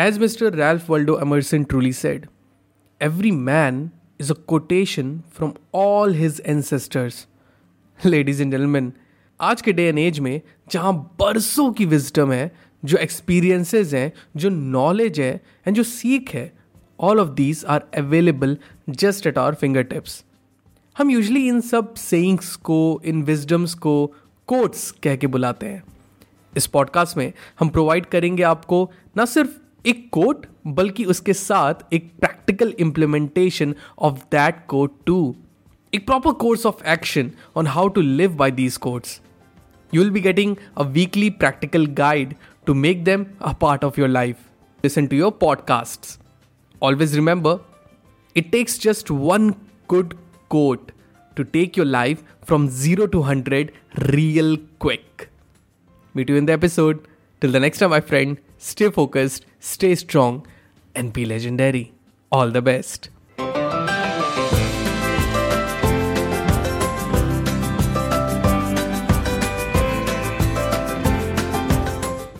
As Mr. Ralph Waldo Emerson truly said, every man is a quotation from all his ancestors. Ladies and gentlemen, आज के day and as में जहाँ बरसों की wisdom है जो एक्सपीरियंसेस हैं जो नॉलेज है एंड जो सीख है all of these are available just at our fingertips हम यूजली इन सब सेइंग्स को इन विजडम्स को कोट्स कह के बुलाते हैं इस पॉडकास्ट में हम प्रोवाइड करेंगे आपको ना सिर्फ़ एक कोट बल्कि उसके साथ एक practical implementation of that quote to एक proper course of action on how to live by these quotes you will be getting a weekly practical guide to make them a part of your life. Listen to your podcasts. Always remember, it takes just one good quote to take your life from 0 to 100 real quick. Meet you in the episode. Till the next time, my friend, stay focused, stay strong, and be legendary. All the best.